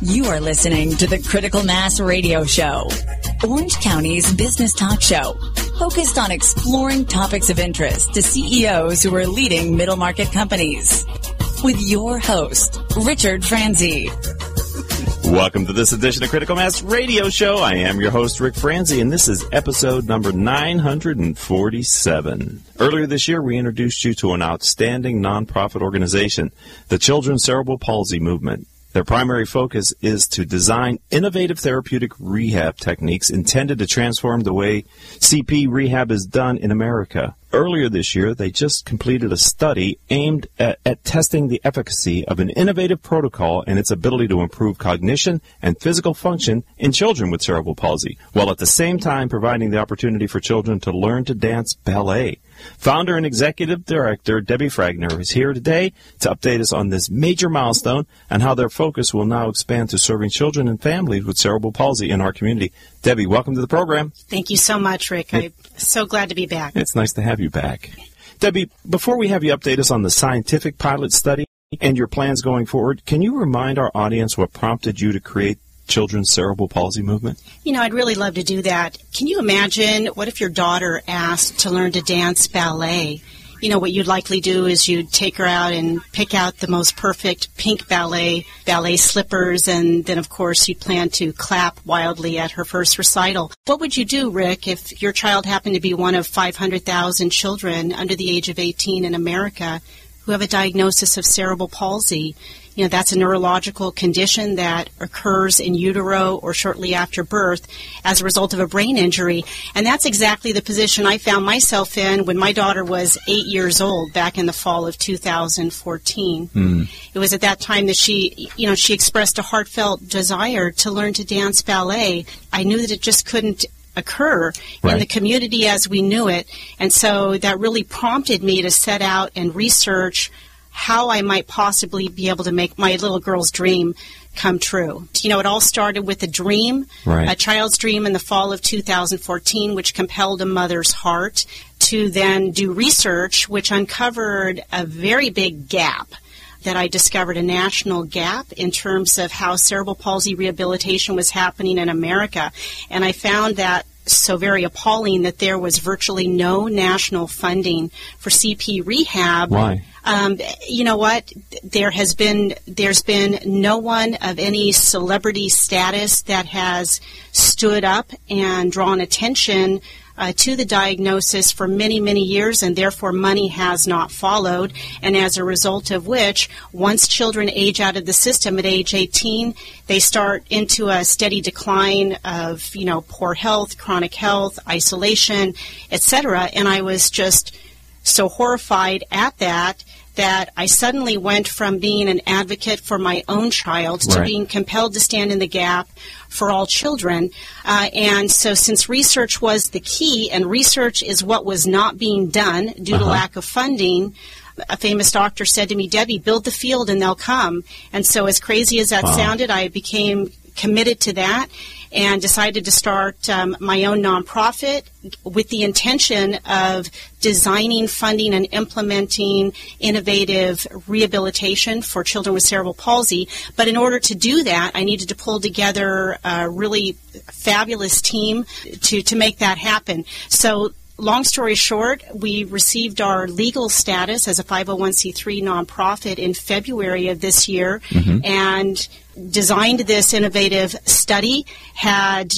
You are listening to the Critical Mass Radio Show, Orange County's business talk show, focused on exploring topics of interest to CEOs who are leading middle market companies. With your host, Richard Franzi. Welcome to this edition of Critical Mass Radio Show. I am your host, Rick Franzi, and this is episode number 947. Earlier this year, we introduced you to an outstanding nonprofit organization, the Children's Cerebral Palsy Movement. Their primary focus is to design innovative therapeutic rehab techniques intended to transform the way CP rehab is done in America. Earlier this year, they just completed a study aimed at, at, testing the efficacy of an innovative protocol and its ability to improve cognition and physical function in children with cerebral palsy, while at the same time providing the opportunity for children to learn to dance ballet. Founder and Executive Director Debbie Fragner is here today to update us on this major milestone and how their focus will now expand to serving children and families with cerebral palsy in our community. Debbie, welcome to the program. Thank you so much, Rick. I'm so glad to be back. It's nice to have you back. Debbie, before we have you update us on the scientific pilot study and your plans going forward, can you remind our audience what prompted you to create children's cerebral palsy movement? You know, I'd really love to do that. Can you imagine what if your daughter asked to learn to dance ballet? You know, what you'd likely do is you'd take her out and pick out the most perfect pink ballet, ballet slippers, and then, of course, you'd plan to clap wildly at her first recital. What would you do, Rick, if your child happened to be one of 500,000 children under the age of 18 in America who have a diagnosis of cerebral palsy? You know, that's a neurological condition that occurs in utero or shortly after birth as a result of a brain injury. And that's exactly the position I found myself in when my daughter was eight years old back in the fall of 2014. Mm. It was at that time that she, you know, she expressed a heartfelt desire to learn to dance ballet. I knew that it just couldn't occur right. in the community as we knew it. And so that really prompted me to set out and research how I might possibly be able to make my little girl's dream come true. You know, it all started with a dream, right. a child's dream in the fall of 2014, which compelled a mother's heart to then do research, which uncovered a very big gap that I discovered a national gap in terms of how cerebral palsy rehabilitation was happening in America. And I found that so very appalling that there was virtually no national funding for CP rehab. Why? Um, you know what? There has been there's been no one of any celebrity status that has stood up and drawn attention uh, to the diagnosis for many, many years, and therefore money has not followed. And as a result of which, once children age out of the system at age 18, they start into a steady decline of, you know, poor health, chronic health, isolation, etc. And I was just so horrified at that that I suddenly went from being an advocate for my own child to right. being compelled to stand in the gap for all children. Uh, and so, since research was the key, and research is what was not being done due uh-huh. to lack of funding, a famous doctor said to me, Debbie, build the field and they'll come. And so, as crazy as that wow. sounded, I became committed to that and decided to start um, my own nonprofit with the intention of designing, funding, and implementing innovative rehabilitation for children with cerebral palsy. But in order to do that, I needed to pull together a really fabulous team to, to make that happen. So long story short, we received our legal status as a 501c3 nonprofit in February of this year, mm-hmm. and designed this innovative study had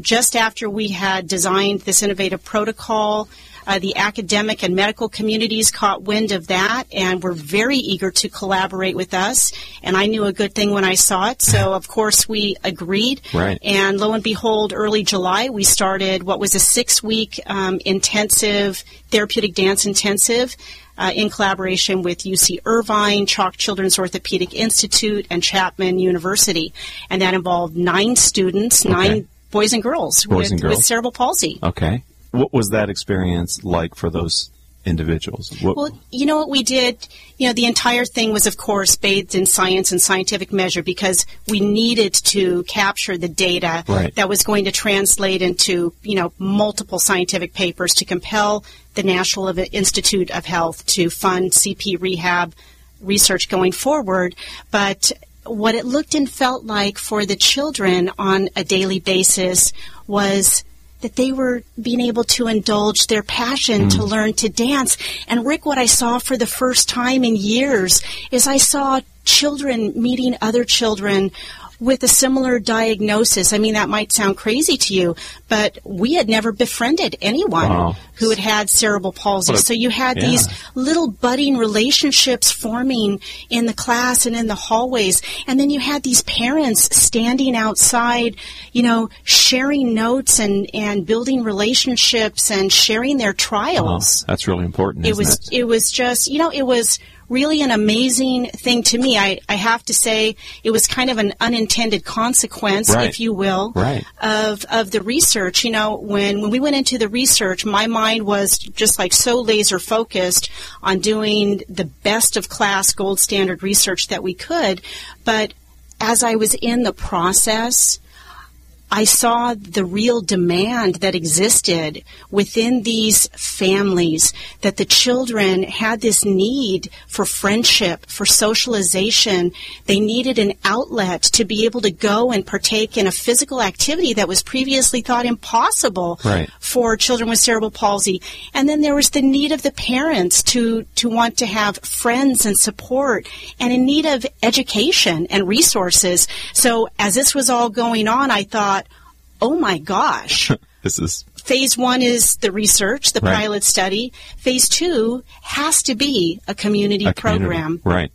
just after we had designed this innovative protocol uh, the academic and medical communities caught wind of that and were very eager to collaborate with us. And I knew a good thing when I saw it, so of course we agreed. Right. And lo and behold, early July we started what was a six-week um, intensive therapeutic dance intensive uh, in collaboration with UC Irvine, CHOC Children's Orthopedic Institute, and Chapman University. And that involved nine students, okay. nine boys and girls, boys with, and girls. with cerebral palsy. Okay. What was that experience like for those individuals? What well, you know what we did? You know, the entire thing was, of course, bathed in science and scientific measure because we needed to capture the data right. that was going to translate into, you know, multiple scientific papers to compel the National Institute of Health to fund CP rehab research going forward. But what it looked and felt like for the children on a daily basis was that they were being able to indulge their passion to mm. learn to dance. And Rick, what I saw for the first time in years is I saw children meeting other children with a similar diagnosis. I mean, that might sound crazy to you, but we had never befriended anyone Wow. who had had cerebral palsy. A- so you had yeah. these little budding relationships forming in the class and in the hallways. And then you had these parents standing outside, you know, sharing notes and, and building relationships and sharing their trials. that's really important. it was it was just you know it was really an amazing thing to me I, I have to say it was kind of an unintended consequence Right. if you will Right. of of the research you know when when we went into the research my mind was just like so laser focused on doing the best of class gold standard research that we could but as I was in the process I saw the real demand that existed within these families, that the children had this need for friendship, for socialization. They needed an outlet to be able to go and partake in a physical activity that was previously thought impossible Right. for children with cerebral palsy. And then there was the need of the parents to, to want to have friends and support and in need of education and resources. So as this was all going on, I thought, oh my gosh. This is Phase one is the research, the Right. pilot study. Phase two has to be a community a community. program. right?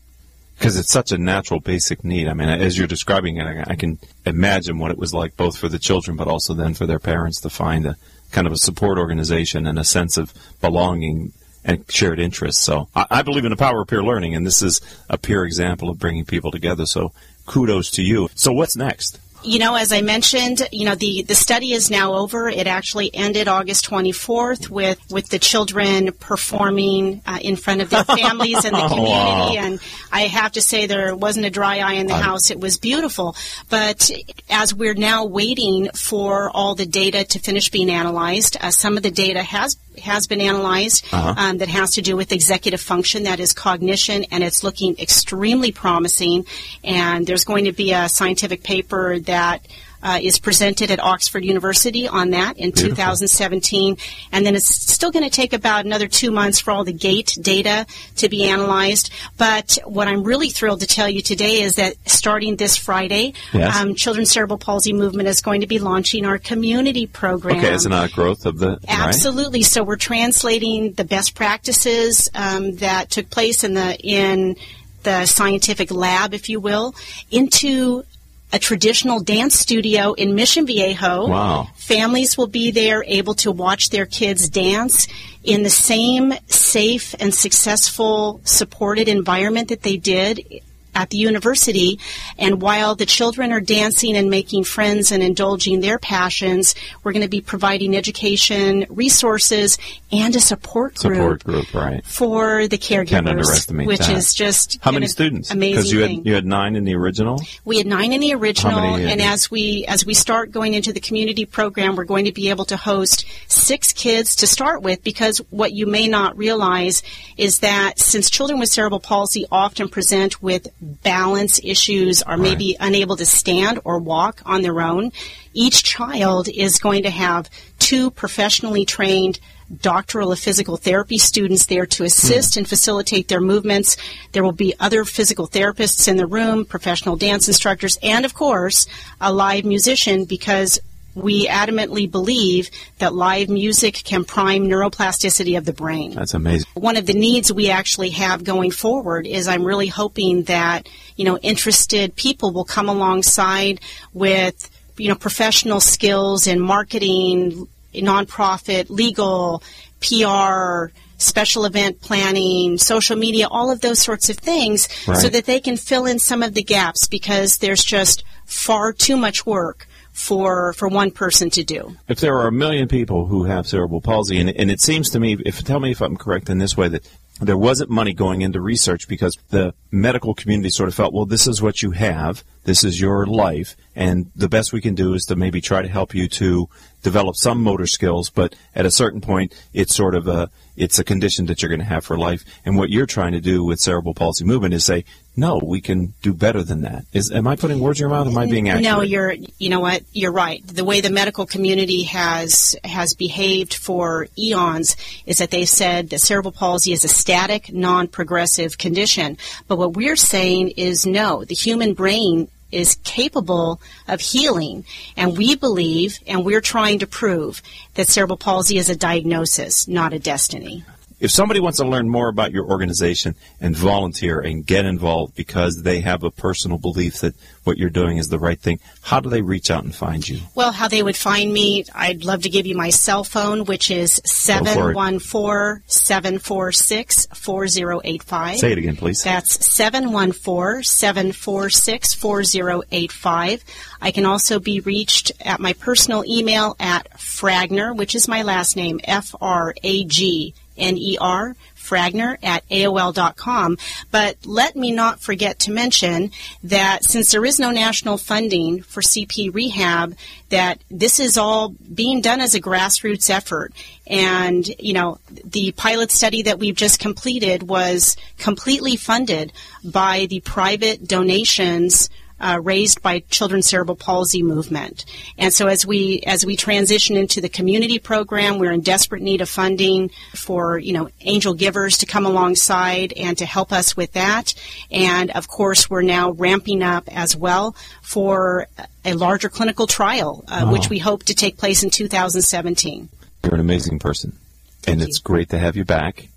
Because it's such a natural, basic need. I mean, as you're describing it, I, I can imagine what it was like, both for the children, but also then for their parents to find a kind of a support organization and a sense of belonging and shared interests. So I, I believe in the power of peer learning, and this is a peer example of bringing people together. So kudos to you. So what's next? You know, as I mentioned, you know, the, the study is now over. It actually ended August 24th with, with the children performing uh, in front of their families and the Wow. community. And I have to say, there wasn't a dry eye in the house. It was beautiful. But as we're now waiting for all the data to finish being analyzed, uh, some of the data has has been analyzed Uh-huh. um, that has to do with executive function, that is cognition, and it's looking extremely promising. And there's going to be a scientific paper that uh, is presented at Oxford University on that in Beautiful. 2017. And then it's still going to take about another two months for all the gait data to be analyzed. But what I'm really thrilled to tell you today is that starting this Friday, Yes. um, Children's Cerebral Palsy Movement is going to be launching our community program. Okay, it's not a growth of the right? Absolutely. So we're translating the best practices um, that took place in the in the scientific lab, if you will, into a traditional dance studio in Mission Viejo. Wow. Families will be there able to watch their kids dance in the same safe and successful supported environment that they did at the university. And while the children are dancing and making friends and indulging their passions, we're going to be providing education, resources, and a support group, Support group, right? for the caregivers, Can't underestimate which that. is just How many students? Amazing you had you had nine in the original. We had nine in the original, and as we as we start going into the community program, we're going to be able to host six kids to start with. Because what you may not realize is that since children with cerebral palsy often present with balance issues, or maybe unable to stand or walk on their own, each child is going to have two professionally trained doctoral of physical therapy students there to assist hmm. and facilitate their movements. There will be other physical therapists in the room, professional dance instructors, and of course, a live musician because we adamantly believe that live music can prime neuroplasticity of the brain That's amazing. one of the needs we actually have going forward is I'm really hoping that you know interested people will come alongside with you know professional skills in marketing, nonprofit, legal, PR, special event planning, social media, all of those sorts of things so that they can fill in some of the gaps because there's just far too much work for for one person to do. if there are a million people who have cerebral palsy, and, and it seems to me, if tell me if I'm correct in this way, that there wasn't money going into research because the medical community sort of felt, well, this is what you have, This is your life, and the best we can do is to maybe try to help you to develop some motor skills. But at a certain point, it's sort of a it's a condition that you're going to have for life. And what you're trying to do with cerebral palsy movement is say, no, we can do better than that. Is am I putting words in your mouth? Am I being accurate? No, you're. You know what? You're right. The way the medical community has has behaved for eons is that they said that cerebral palsy is a static, non-progressive condition. But what we're saying is no. The human brain is capable of healing. And we believe, and we're trying to prove, that cerebral palsy is a diagnosis, not a destiny. If somebody wants to learn more about your organization and volunteer and get involved because they have a personal belief that what you're doing is the right thing, how do they reach out and find you? Well, how they would find me, I'd love to give you my cell phone, which is 714 746 4085. Say it again, please. That's 714 746 4085. I can also be reached at my personal email at Fragner, which is my last name, F R A G N-E-R, Fragner at AOL.com. But let me not forget to mention that since there is no national funding for CP rehab, that this is all being done as a grassroots effort. And, you know, the pilot study that we've just completed was completely funded by the private donations uh, raised by Children's Cerebral Palsy movement. And so as we as we transition into the community program, we're in desperate need of funding for you know angel givers to come alongside and to help us with that. And of course, we're now ramping up as well for a larger clinical trial, uh, oh. which we hope to take place in 2017. You're an amazing person, Thank and you. it's great to have you back.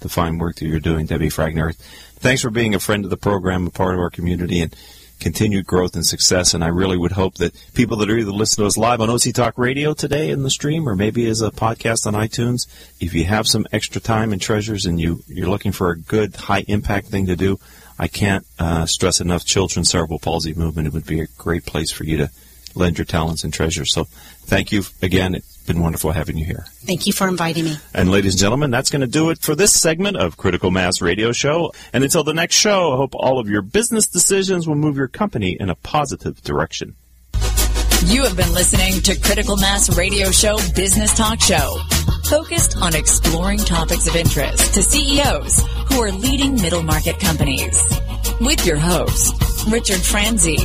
The fine work that you're doing, Debbie Fragner. Thanks for being a friend of the program, a part of our community, and continued growth and success. And I really would hope that people that are either listening to us live on OC Talk Radio today in the stream or maybe as a podcast on iTunes, if you have some extra time and treasures and you, you're looking for a good, high impact thing to do, I can't uh, stress enough Children's Cerebral Palsy Movement. It would be a great place for you to lend your talents and treasures. So thank you again. It's been wonderful having you here. Thank you for inviting me. And ladies and gentlemen, that's going to do it for this segment of Critical Mass Radio Show. And until the next show, I hope all of your business decisions will move your company in a positive direction. You have been listening to Critical Mass Radio Show Business Talk Show, focused on exploring topics of interest to CEOs who are leading middle market companies. With your host, Richard Franzi.